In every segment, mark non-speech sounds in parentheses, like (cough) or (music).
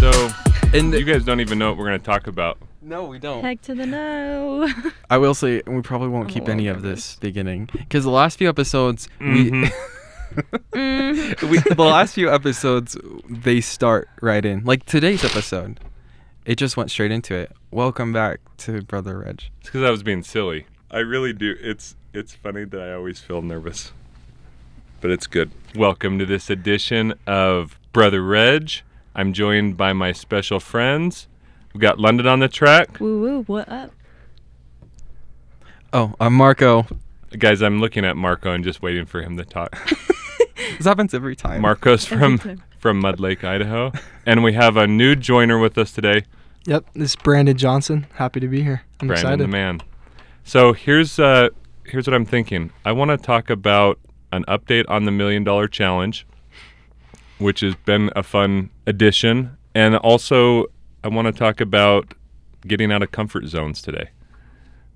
So And you guys don't even know what we're going to talk about. no, we don't. Heck to the no. I will say we probably won't keep any of this beginning because the last few episodes Mhm. Mhm. we, (laughs) we the last few episodes they start right in like today's episode. It just went straight into it. Welcome back to Brother Reg. It's because I was being silly. I really do. It's it's funny that I always feel nervous, but it's good. Welcome to this edition of Brother Reg. I'm joined by my special friends. We've got London on the track, woo woo. What up? Oh, I'm Marco. guys. I'm looking at Marco and just waiting for him to talk. (laughs) This happens every time. Marco's from time. from Mud Lake, Idaho, and we have a new joiner with us today. Yep, this is Brandon Johnson. Happy to be here. I'm Brandon excited. the man. So here's uh here's what I'm thinking. I want to talk about an update on the million dollar challenge, which has been a fun addition, and also I want to talk about getting out of comfort zones today.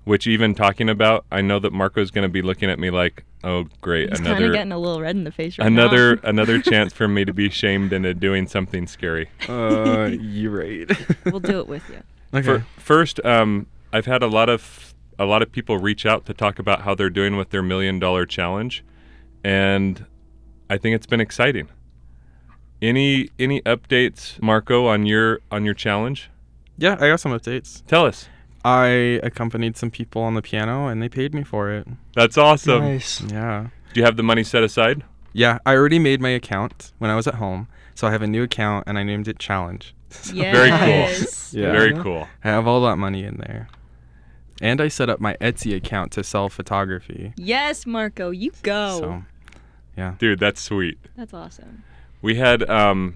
Which even talking about, I know that Marco's going to be looking at me like, "Oh, great, He's kind of another getting a little red in the face right another now. (laughs) another (laughs) chance for me to be shamed into doing something scary." Uh, (laughs) you're right. we'll do it with you. okay. Fir- first, um, I've had a lot of a lot of people reach out to talk about how they're doing with their million dollar challenge, and I think it's been exciting. Any any updates, Marco, on your on your challenge? yeah, I got some updates. Tell us. I accompanied some people on the piano and they paid me for it. That's awesome. Nice. Yeah. Do you have the money set aside? Yeah, I already made my account when I was at home. So I have a new account and I named it Challenge. (laughs) So Very cool. (laughs) Yeah. Very cool. I have all that money in there. And I set up my Etsy account to sell photography. Yes, Marco, you go. So, yeah. Dude, that's sweet. That's awesome. We had um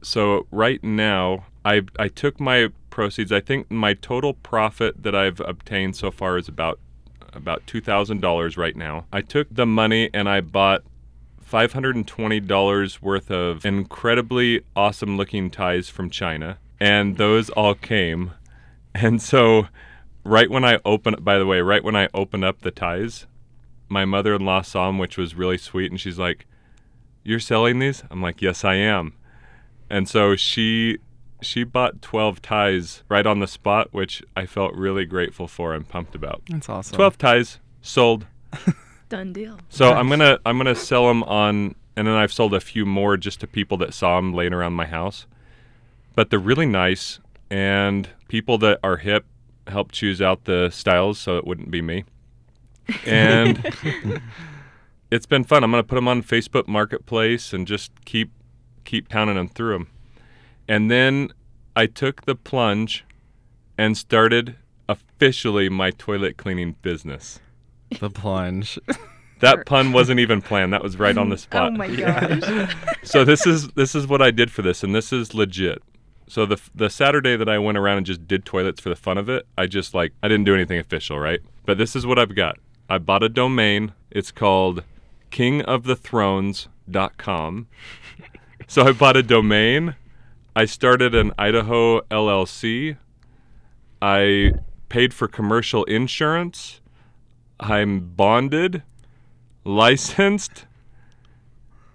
so right now I I took my proceeds. I think my total profit that I've obtained so far is about about $2,000 right now. I took the money and I bought $520 worth of incredibly awesome looking ties from China and those all came. (laughs) And so right when I open by the way, right when I opened up the ties, my mother-in-law saw them which was really sweet and she's like you're selling these? I'm like, yes, I am. And so she she bought 12 ties right on the spot, which I felt really grateful for and pumped about. That's awesome. 12 ties sold. (laughs) Done deal. So I'm gonna I'm gonna sell them on, and then I've sold a few more just to people that saw them laying around my house. But they're really nice, and people that are hip help choose out the styles, so it wouldn't be me. And (laughs) it's been fun. I'm gonna put them on Facebook Marketplace and just keep keep pounding them through them. And then I took the plunge and started officially my toilet cleaning business. The plunge. That pun wasn't even planned. That was right on the spot. Oh my gosh. (laughs) So this is this is what I did for this, and this is legit. So the the Saturday that I went around and just did toilets for the fun of it, I just like I didn't do anything official, right? But this is what I've got. I bought a domain. It's called kingofthethrones.com. So I bought a domain. I started an Idaho LLC. I paid for commercial insurance. I'm bonded, licensed,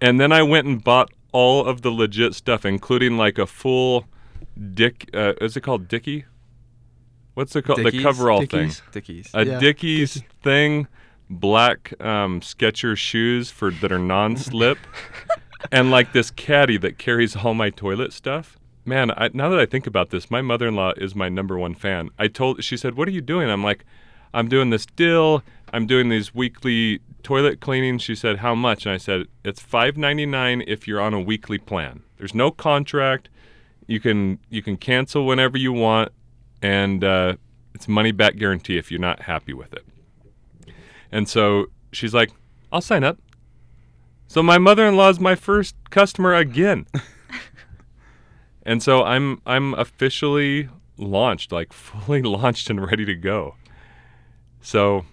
and then I went and bought all of the legit stuff, including like a full Dick. Uh, is it called Dickie? What's it called? The Dickies? coverall Dickies. thing. Dickies. A Yeah, Dickies Dickie. thing, black um, Skechers shoes for that are non-slip, (laughs) and like this caddy that carries all my toilet stuff. Man, I, now that I think about this, my mother-in-law is my number one fan. I told she said, "What are you doing?" I'm like, "I'm doing this deal. I'm doing these weekly toilet cleanings." She said, "How much?" And I said, "It's $5.99 if you're on a weekly plan. There's no contract. You can you can cancel whenever you want, and uh, it's money back guarantee if you're not happy with it." And so she's like, "I'll sign up." So my mother-in-law is my first customer again. (laughs) and so I'm I'm officially launched, like (laughs) fully launched and ready to go. So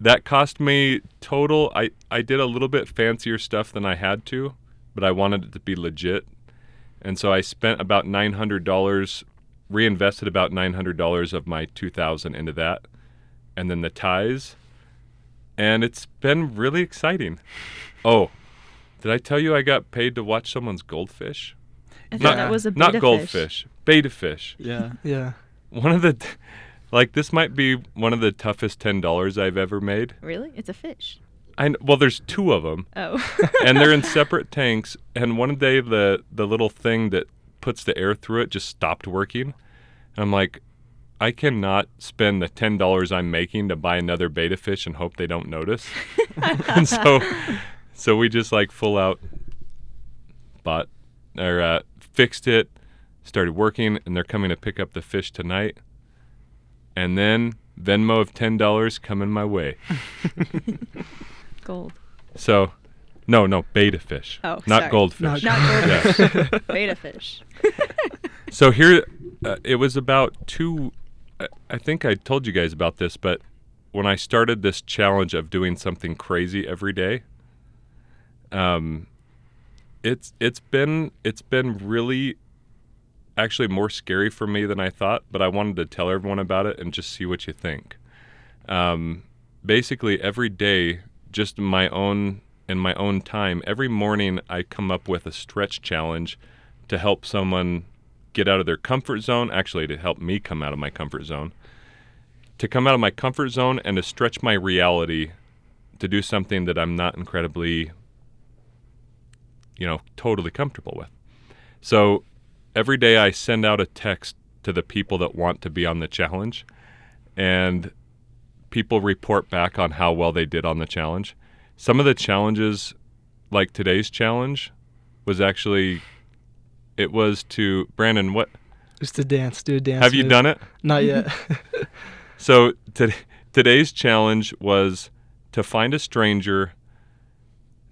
that cost me total I I did a little bit fancier stuff than I had to, but I wanted it to be legit. And so I spent about $900 reinvested about nine hundred dollars of my two thousand into that, and then the ties, and it's been really exciting. Oh, did I tell you I got paid to watch someone's goldfish? I thought Not- that was a Not betta goldfish, betta fish. Yeah. Yeah. One of the, like this might be one of the toughest ten dollars I've ever made. Really? It's a fish. I well, there's two of them. Oh. (laughs) and they're in (laughs) separate tanks. And one day the the little thing that puts the air through it just stopped working. And I'm like, I cannot spend the ten dollars I'm making to buy another betta fish and hope they don't notice. (laughs) and so, so we just like full out bought or uh, fixed it, started working, and they're coming to pick up the fish tonight. And then Venmo of ten dollars coming my way. (laughs) Gold. So, no, no, betta fish. Oh, not sorry. goldfish. Not- Not Yes. goldfish. (laughs) betta fish. (laughs) So here, uh, it was about two. I- I think I told you guys about this, but when I started this challenge of doing something crazy every day, um, it's it's been it's been really, actually more scary for me than I thought. But I wanted to tell everyone about it and just see what you think. Um, basically, every day, just my own in my own time, every morning I come up with a stretch challenge to help someone get out of their comfort zone, actually, to help me come out of my comfort zone, to come out of my comfort zone and to stretch my reality to do something that I'm not incredibly, you know, totally comfortable with. So every day I send out a text to the people that want to be on the challenge, and people report back on how well they did on the challenge. Some of the challenges, like today's challenge, was actually it was to Brandon. What Just to dance, do a dance. have you move. done it? Not yet. (laughs) (laughs) So to, today's challenge was to find a stranger,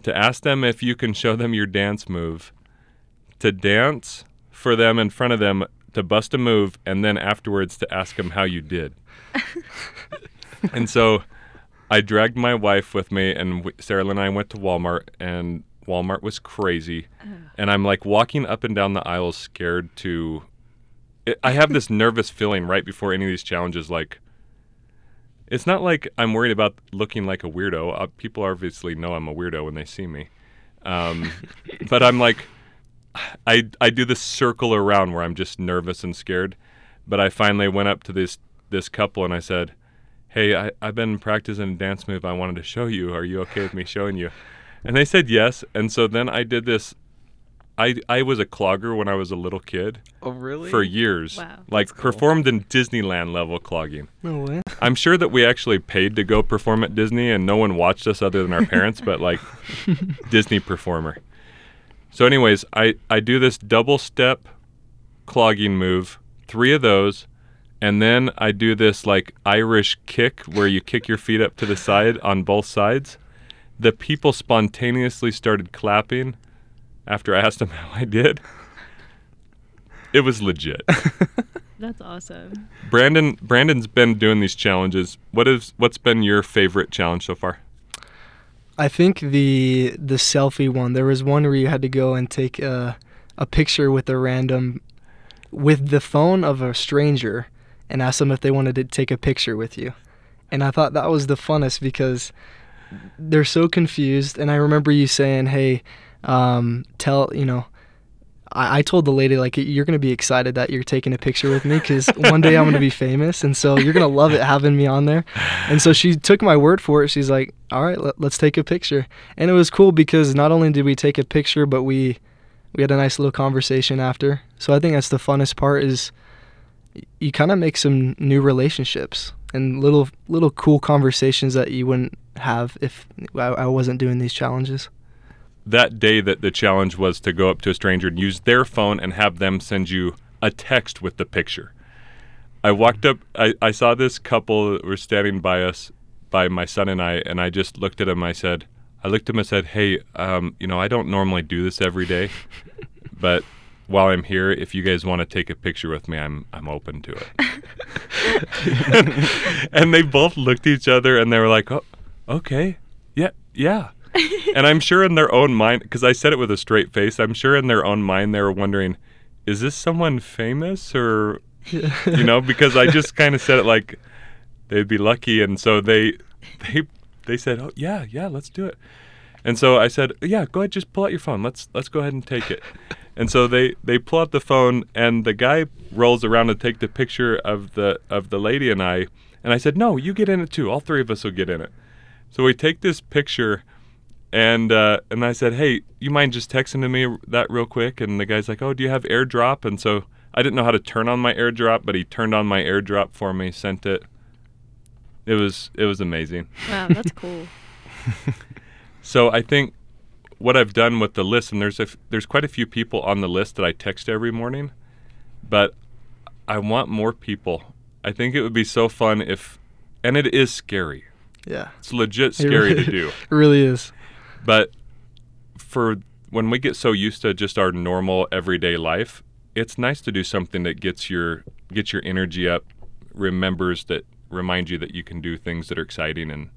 to ask them if you can show them your dance move, to dance for them in front of them, to bust a move, and then afterwards to ask them how you did. (laughs) and so I dragged my wife with me, and Sarah and I went to Walmart, and Walmart was crazy. And I'm like walking up and down the aisles, scared to. I- I have this nervous feeling right before any of these challenges, like. It's not like I'm worried about looking like a weirdo. Uh, people obviously know I'm a weirdo when they see me. Um, (laughs) but I'm like, I, I do this circle around where I'm just nervous and scared. But I finally went up to this this couple and I said, "Hey, I, I've been practicing a dance move. I wanted to show you. Are you okay with me showing you?" And they said yes. And so then I did this. I I was a clogger when I was a little kid Oh, really? for years. Wow. Like cool. performed in Disneyland level clogging. no way. I'm sure that we actually paid to go perform at Disney and no one watched us other than our parents, but like (laughs) Disney performer. So, anyways, I, I do this double step clogging move, three of those, and then I do this like Irish kick where you kick your feet up to the side on both sides. The people spontaneously started clapping after I asked him (laughs) how I did. It was legit. (laughs) That's awesome. Brandon Brandon's been doing these challenges. What is what's been your favorite challenge so far? I think the the selfie one. There was one where you had to go and take a a picture with a random with the phone of a stranger and ask them if they wanted to take a picture with you. And I thought that was the funnest because they're so confused. And I remember you saying, "Hey, um, tell you know." I, told the lady like you're gonna be excited that you're taking a picture with me because one day I'm gonna be famous and so you're gonna love it having me on there. And so she took my word for it. She's like, "All right, let, let's take a picture." And it was cool because not only did we take a picture, but we we had a nice little conversation after. So I think that's the funnest part is you kind of make some new relationships and little little cool conversations that you wouldn't have if I, I wasn't doing these challenges. That day that the challenge was to go up to a stranger and use their phone and have them send you a text with the picture. I walked up I, I saw this couple that were standing by us by my son and I and I just looked at him I said I looked at him and said, Hey, um, you know, I don't normally do this every day, (laughs) but while I'm here, if you guys want to take a picture with me, I'm I'm open to it. (laughs) (laughs) and they both looked at each other and they were like, "Oh, okay, yeah, yeah." And I'm sure in their own mind, because I said it with a straight face, I'm sure in their own mind they were wondering, "Is this someone famous or you know, because I just (laughs) kind of said it like they'd be lucky, and so they they they said, "Oh yeah, yeah, let's do it." And so I said, "Yeah, go ahead, just pull out your phone. Let's let's go ahead and take it." And so they they pull out the phone, and the guy rolls around to take the picture of the of the lady and I. And I said, "No, you get in it too. All three of us will get in it." So we take this picture, and uh, and I said, "Hey, you mind just texting to me that real quick?" And the guy's like, "Oh, do you have AirDrop?" And so I didn't know how to turn on my AirDrop, but he turned on my AirDrop for me, sent it. It was it was amazing. Wow, (laughs) that's cool. So I think what I've done with the list, and there's a f- there's quite a few people on the list that I text every morning, but I want more people. I think it would be so fun if, and it is scary. Yeah. It's legit It scary really- to do. (laughs) It really is. But for when we get so used to just our normal everyday life, it's nice to do something that gets your gets your energy up, remembers that remind you that you can do things that are exciting and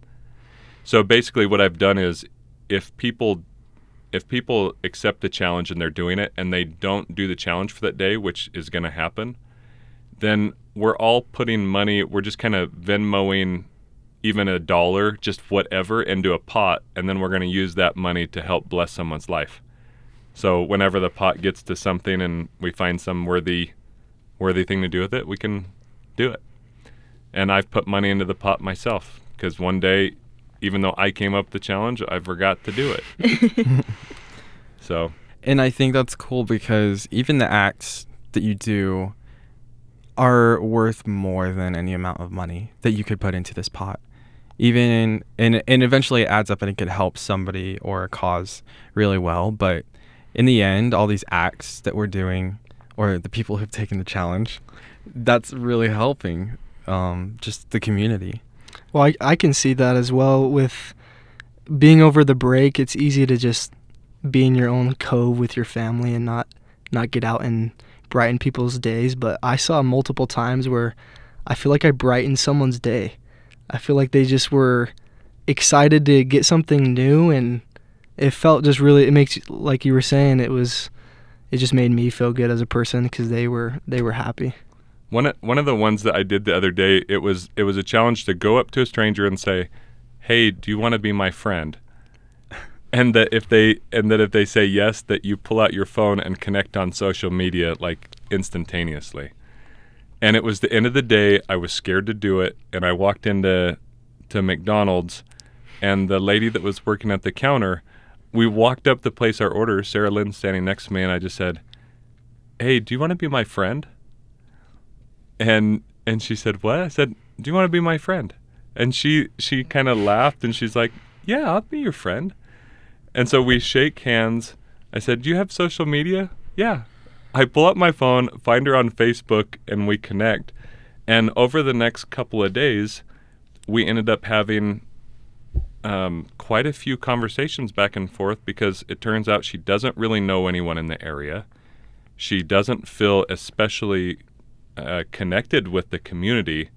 so basically what I've done is if people if people accept the challenge and they're doing it and they don't do the challenge for that day, which is going to happen, then we're all putting money, we're just kind of Venmoing even a dollar, just whatever, into a pot, and then we're going to use that money to help bless someone's life. So whenever the pot gets to something and we find some worthy, worthy thing to do with it, we can do it. And I've put money into the pot myself because one day, even though I came up with the challenge, I forgot to do it. (laughs) (laughs) so And I think that's cool because even the acts that you do are worth more than any amount of money that you could put into this pot. Even and and eventually it adds up and it could help somebody or a cause really well. But in the end, all these acts that we're doing, or the people who've taken the challenge, that's really helping um, just the community. Well, I, I can see that as well with being over the break. It's easy to just be in your own cove with your family and not not get out and brighten people's days. But I saw multiple times where I feel like I brightened someone's day. I feel like they just were excited to get something new, and it felt just really. It makes like you were saying. It was. It just made me feel good as a person because they were they were happy. One of, one of the ones that I did the other day, it was it was a challenge to go up to a stranger and say, "Hey, do you want to be my friend?" (laughs) And that if they and that if they say yes, that you pull out your phone and connect on social media like instantaneously. And it was the end of the day. I was scared to do it, and I walked into to McDonald's, and the lady that was working at the counter, we walked up to place our order. Sarah Lynn standing next to me, and I just said, "Hey, do you want to be my friend?" and and she said what? I said do you want to be my friend? And she she kind of laughed. And she's like yeah i'll be your friend. And so we shake hands. I said do you have social media? Yeah i pull up my phone find her on facebook and we connect and over the next couple of days we ended up having um, quite a few conversations back and forth because it turns out she doesn't really know anyone in the area she doesn't feel especially uh, connected with the community,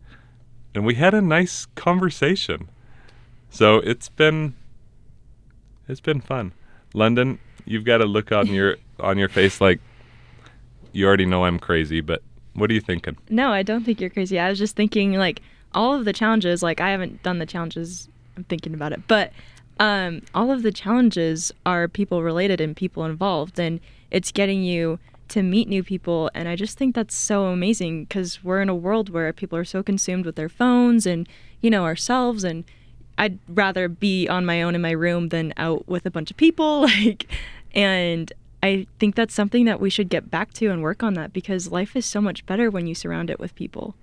and we had a nice conversation. So it's been it's been fun. London, you've got a look on your on your face like you already know I'm crazy, but what are you thinking? No, I don't think you're crazy. I was just thinking like all of the challenges, like I haven't done the challenges. I'm thinking about it, but um, all of the challenges are people related and people involved, and it's getting you to meet new people. And I just think that's so amazing because we're in a world where people are so consumed with their phones and you know ourselves and. I'd rather be on my own in my room than out with a bunch of people (laughs) like and I think that's something that we should get back to and work on that because life is so much better when you surround it with people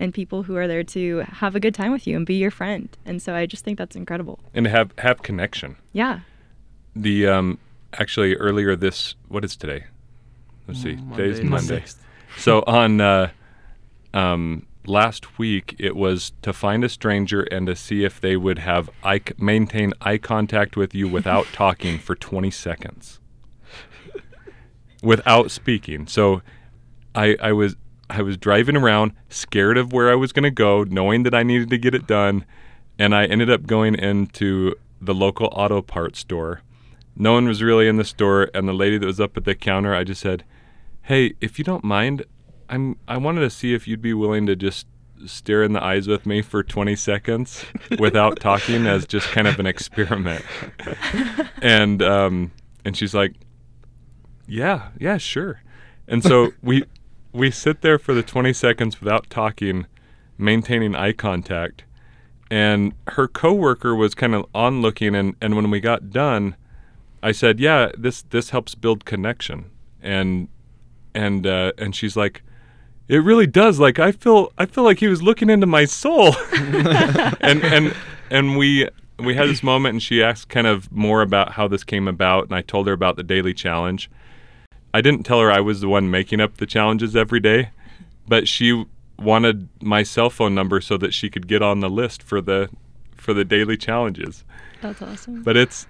and people who are there to have a good time with you and be your friend. And so I just think that's incredible. And have have connection. Yeah. The um actually earlier this what is today? Let's see. Today's Monday. (laughs) So on uh, um, last week, it was to find a stranger and to see if they would have eye maintain eye contact with you without (laughs) talking for 20 seconds, without speaking. So I, I was I was driving around, scared of where I was going to go, knowing that I needed to get it done, and I ended up going into the local auto parts store. No one was really in the store, and the lady that was up at the counter, I just said, "Hey, if you don't mind, I'm I wanted to see if you'd be willing to just stare in the eyes with me for 20 seconds without talking as just kind of an experiment. (laughs) and um, and she's like, "Yeah, yeah, sure." And so (laughs) we we sit there for the 20 seconds without talking, maintaining eye contact. And her coworker was kind of on looking and and when we got done, I said, "Yeah, this this helps build connection." And and uh, and she's like, "It really does. Like I feel I feel like he was looking into my soul." (laughs) and and and we we had this moment, and she asked kind of more about how this came about, and I told her about the daily challenge. I didn't tell her I was the one making up the challenges every day, but she wanted my cell phone number so that she could get on the list for the for the daily challenges. That's awesome. But it's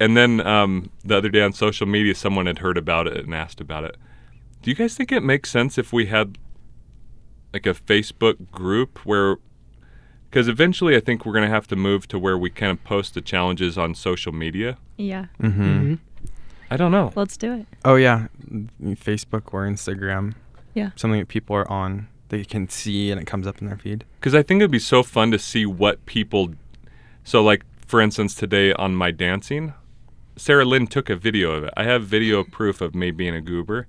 and then um, the other day on social media, someone had heard about it and asked about it. Do you guys think it makes sense if we had like a Facebook group where, because eventually I think we're going to have to move to where we kind of post the challenges on social media? yeah. Mm-hmm. hmm I don't know. Let's do it. Oh yeah, Facebook or Instagram. Yeah. Something that people are on, that they can see, and it comes up in their feed. Because I think it'd be so fun to see what people. So, like, for instance, today on my dancing, Sarah Lynn took a video of it. I have video mm-hmm. proof of me being a goober.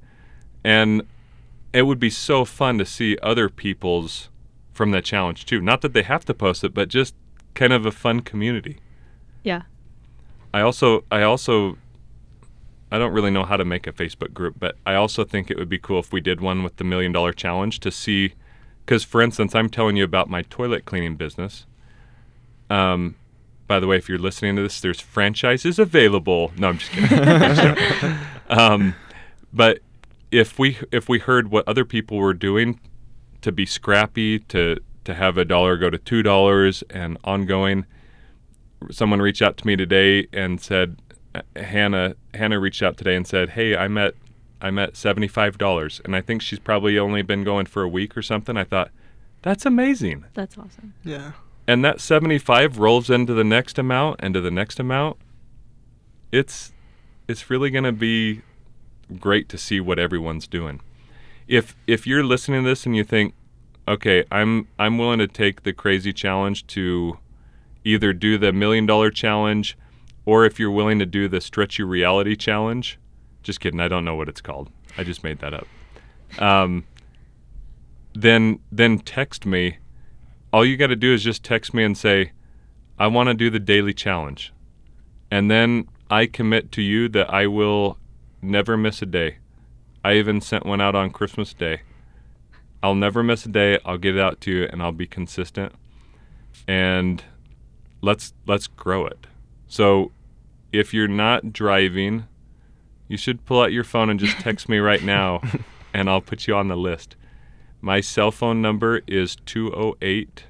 And it would be so fun to see other people's from that challenge too. Not that they have to post it, but just kind of a fun community. Yeah. I also I also I don't really know how to make a Facebook group, but I also think it would be cool if we did one with the million dollar challenge to see cuz for instance, I'm telling you about my toilet cleaning business. Um by the way, if you're listening to this, there's franchises available. No, I'm (laughs) just kidding. um, but if we if we heard what other people were doing to be scrappy, to to have a dollar go to two dollars and ongoing, someone reached out to me today and said, Hannah Hannah reached out today and said, "Hey, I'm at I'm at seventy five dollars, and I think she's probably only been going for a week or something." I thought, that's amazing, That's awesome. Yeah. and that seventy five rolls into the next amount and to the next amount. It's it's really going to be great to see what everyone's doing. If if you're listening to this and you think, okay, I'm I'm willing to take the crazy challenge to either do the million dollar challenge or if you're willing to do the stretchy reality challenge. Just kidding, I don't know what it's called. I just made that up. Um, then then text me. All you got to do is just text me and say, "I want to do the daily challenge," and then I commit to you that I will never miss a day. I even sent one out on Christmas Day. I'll never miss a day. I'll get it out to you, and I'll be consistent. And let's let's grow it. So, if you're not driving, you should pull out your phone and just (laughs) text me right now, and I'll put you on the list. My cell phone number is 208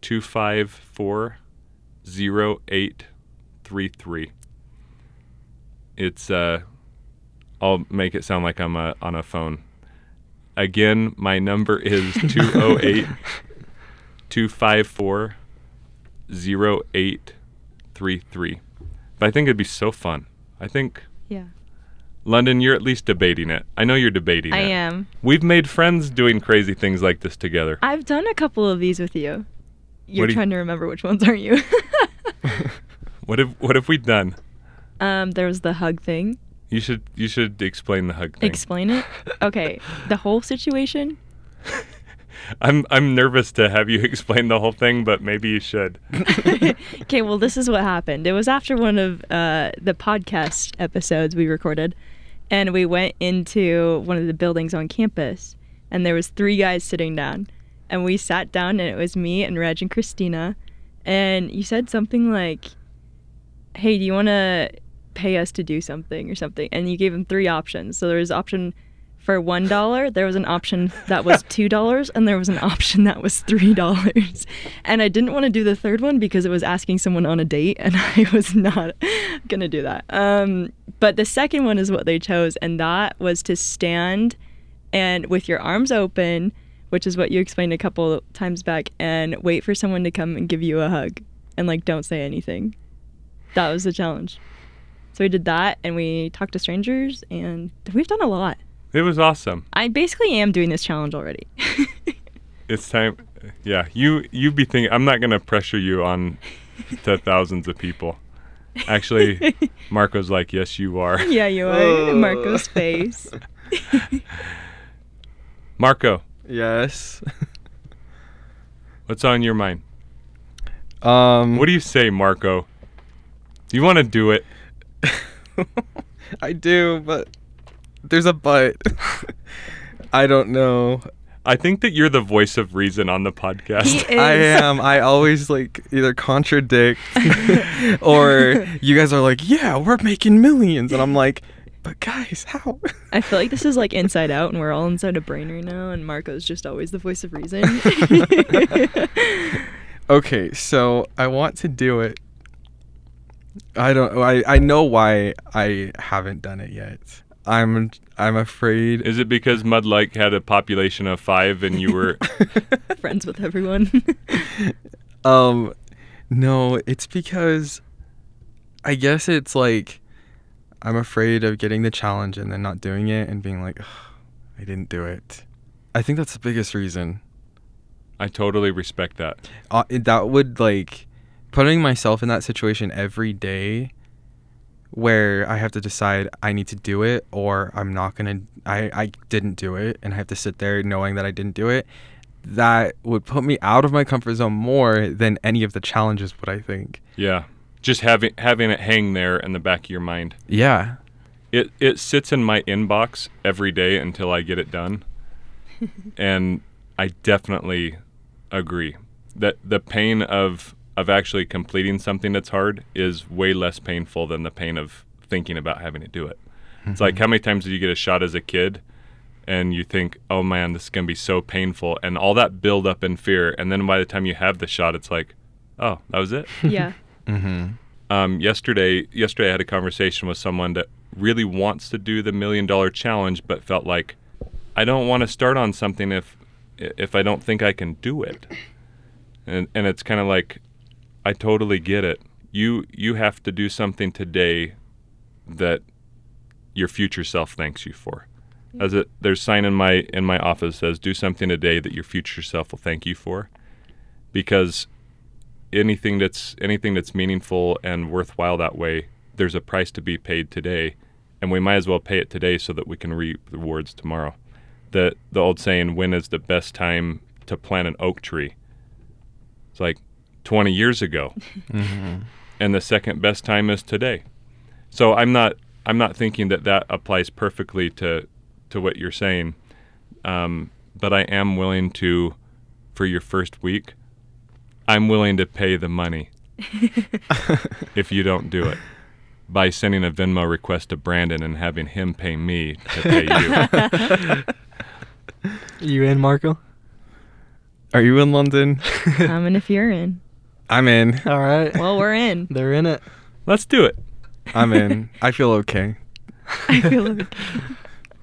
254 0833. It's, uh, I'll make it sound like I'm uh, on a phone. Again, my number is (laughs) 208 254 0833. But I think it'd be so fun. I think, Yeah. London, you're at least debating it. I know you're debating I it. I am. We've made friends doing crazy things like this together. I've done a couple of these with you. You're you- trying to remember which ones, aren't you? (laughs) (laughs) What have what have we done? um, there was the hug thing. You should you should explain the hug thing. Explain it. (laughs) Okay. The whole situation. I'm I'm nervous to have you (laughs) explain the whole thing, but maybe you should. (laughs) (laughs) okay, well, this is what happened. It was after one of uh, the podcast episodes we recorded, and we went into one of the buildings on campus, and there was three guys sitting down, and we sat down, and it was me and Reg and Christina, and you said something like, "Hey, do you want to pay us to do something or something?" And you gave them three options. So there was option for one dollar there was an option that was (laughs) two dollars and there was an option that was three dollars. And i didn't want to do the third one because it was asking someone on a date and (laughs) i was not gonna do that. Um, but the second one is what they chose and that was to stand and with your arms open which is what you explained a couple times back and wait for someone to come and give you a hug and like don't say anything. That was the challenge. So we did that and we talked to strangers and we've done a lot It was awesome. I basically am doing this challenge already. (laughs) It's time. Yeah, you you be thinking. I'm not gonna pressure you on to thousands of people. Actually, (laughs) Marco's like, yes, you are. (laughs) yeah, you are. Oh. Marco's face. Marco, Yes. what's on your mind? um. What do you say, Marco? Do You want to do it? I do, but there's a but. (laughs) I don't know. I think that you're the voice of reason on the podcast. He is. I am. I always like either contradict (laughs) or you guys are like, yeah, we're making millions. And I'm like, but guys, how? I feel like this is like inside out, and we're all inside a brain right now, and Marco's just always the voice of reason. (laughs) okay, so I want to do it. I don't I, I know why I haven't done it yet. I'm I'm afraid Is it because Mud Lake had a population of five and you were? (laughs) Friends with everyone. (laughs) Um, no, it's because I guess it's like I'm afraid of getting the challenge and then not doing it and being like, "Ugh, I didn't do it. I think that's the biggest reason. I totally respect that. Uh, that would like putting myself in that situation every day where I have to decide I need to do it or I'm not gonna. I I didn't do it and I have to sit there knowing that I didn't do it. That would put me out of my comfort zone more than any of the challenges would I think. Yeah, just having having it hang there in the back of your mind. Yeah. It it sits in my inbox every day until I get it done, (laughs) and I definitely agree that the pain of of actually completing something that's hard is way less painful than the pain of thinking about having to do it. It's like how many times did you get a shot as a kid and you think, "Oh man, this is going to be so painful." And all that build up in fear and then by the time you have the shot it's like, "Oh, that was it." yeah. (laughs) Mm-hmm. um, yesterday yesterday I had a conversation with someone that really wants to do the million dollar challenge but felt like I don't want to start on something if if I don't think I can do it. And and it's kind of like I totally get it. You you have to do something today that your future self thanks you for. As it there's a sign in my in my office says do something today that your future self will thank you for. Because anything that's anything that's meaningful and worthwhile that way, there's a price to be paid today, and we might as well pay it today so that we can reap the rewards tomorrow. The the old saying, "When is the best time to plant an oak tree?" It's like 20 years ago, Mm-hmm. and the second best time is today. So I'm not I'm not thinking that that applies perfectly to to what you're saying, um, but I am willing to, for your first week, I'm willing to pay the money (laughs) if you don't do it by sending a Venmo request to Brandon and having him pay me to pay you. (laughs) You in, Marco? Are you in London? (laughs) I'm in if you're in, I'm in. All right. well, we're in. (laughs) They're in it. Let's do it. I'm in. I feel okay. (laughs) I feel like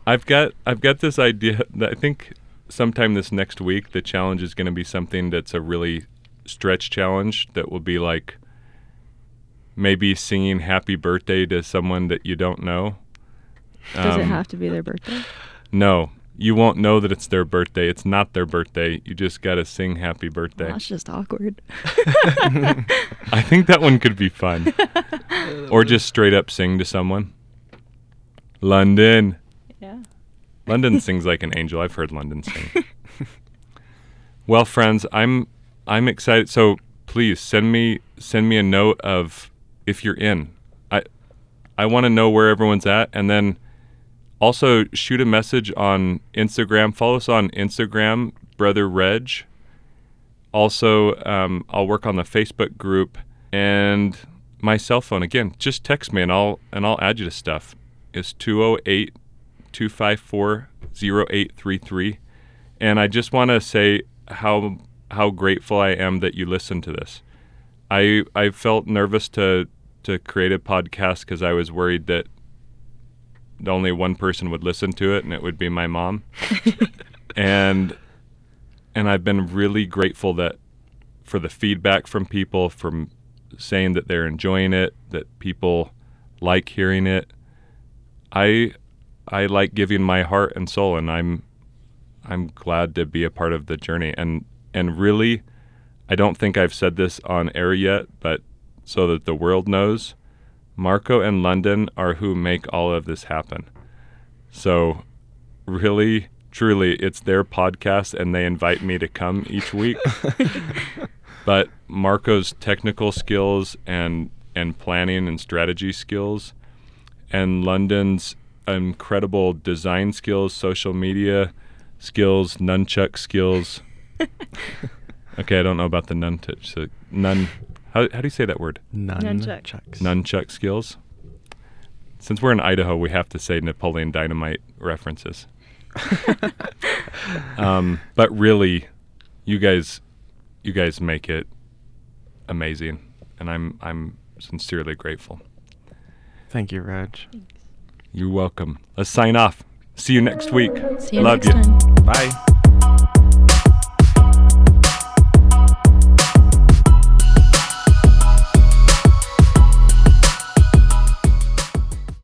I've got I've got this idea that I think sometime this next week the challenge is going to be something that's a really stretch challenge that will be like maybe singing happy birthday to someone that you don't know. Does it Um, have to be their birthday? No. You won't know that it's their birthday. It's not their birthday. You just got to sing happy Well, birthday. that's just awkward. (laughs) I think that one could be fun. (laughs) or just straight up sing to someone. London. Yeah. London sings like an angel. I've heard London sing. (laughs) well, friends, I'm I'm excited. So please send me send me a note of if you're in. I I want to know where everyone's at, and then also shoot a message on Instagram. Follow us on Instagram, Brother Reg. Also, um, I'll work on the Facebook group and my cell phone. Again, just text me and I'll and I'll add you to stuff. It's 208 254 0833. And I just want to say how how grateful I am that you listened to this. I I felt nervous to to create a podcast because I was worried that only one person would listen to it and it would be my mom. (laughs) and and I've been really grateful that for the feedback from people from saying that they're enjoying it, that people like hearing it. I I like giving my heart and soul, and I'm I'm glad to be a part of the journey. And and really, I don't think I've said this on air yet, but so that the world knows, Marco and London are who make all of this happen. So, really, truly, it's their podcast, and they invite me to come each week. (laughs) but Marco's technical skills and and planning and strategy skills, and London's incredible design skills, social media skills, nunchuck skills. (laughs) okay, I don't know about the nunchuck. So nun. How, how do you say that word? Nunchuck. Nunchucks. Nunchuck skills. Since we're in Idaho, we have to say Napoleon Dynamite references. (laughs) um, but really, you guys, you guys make it amazing, and I'm I'm sincerely grateful. Thank you, Reg. You're welcome. Let's sign off. See you next week. See you Love next you. time. Bye.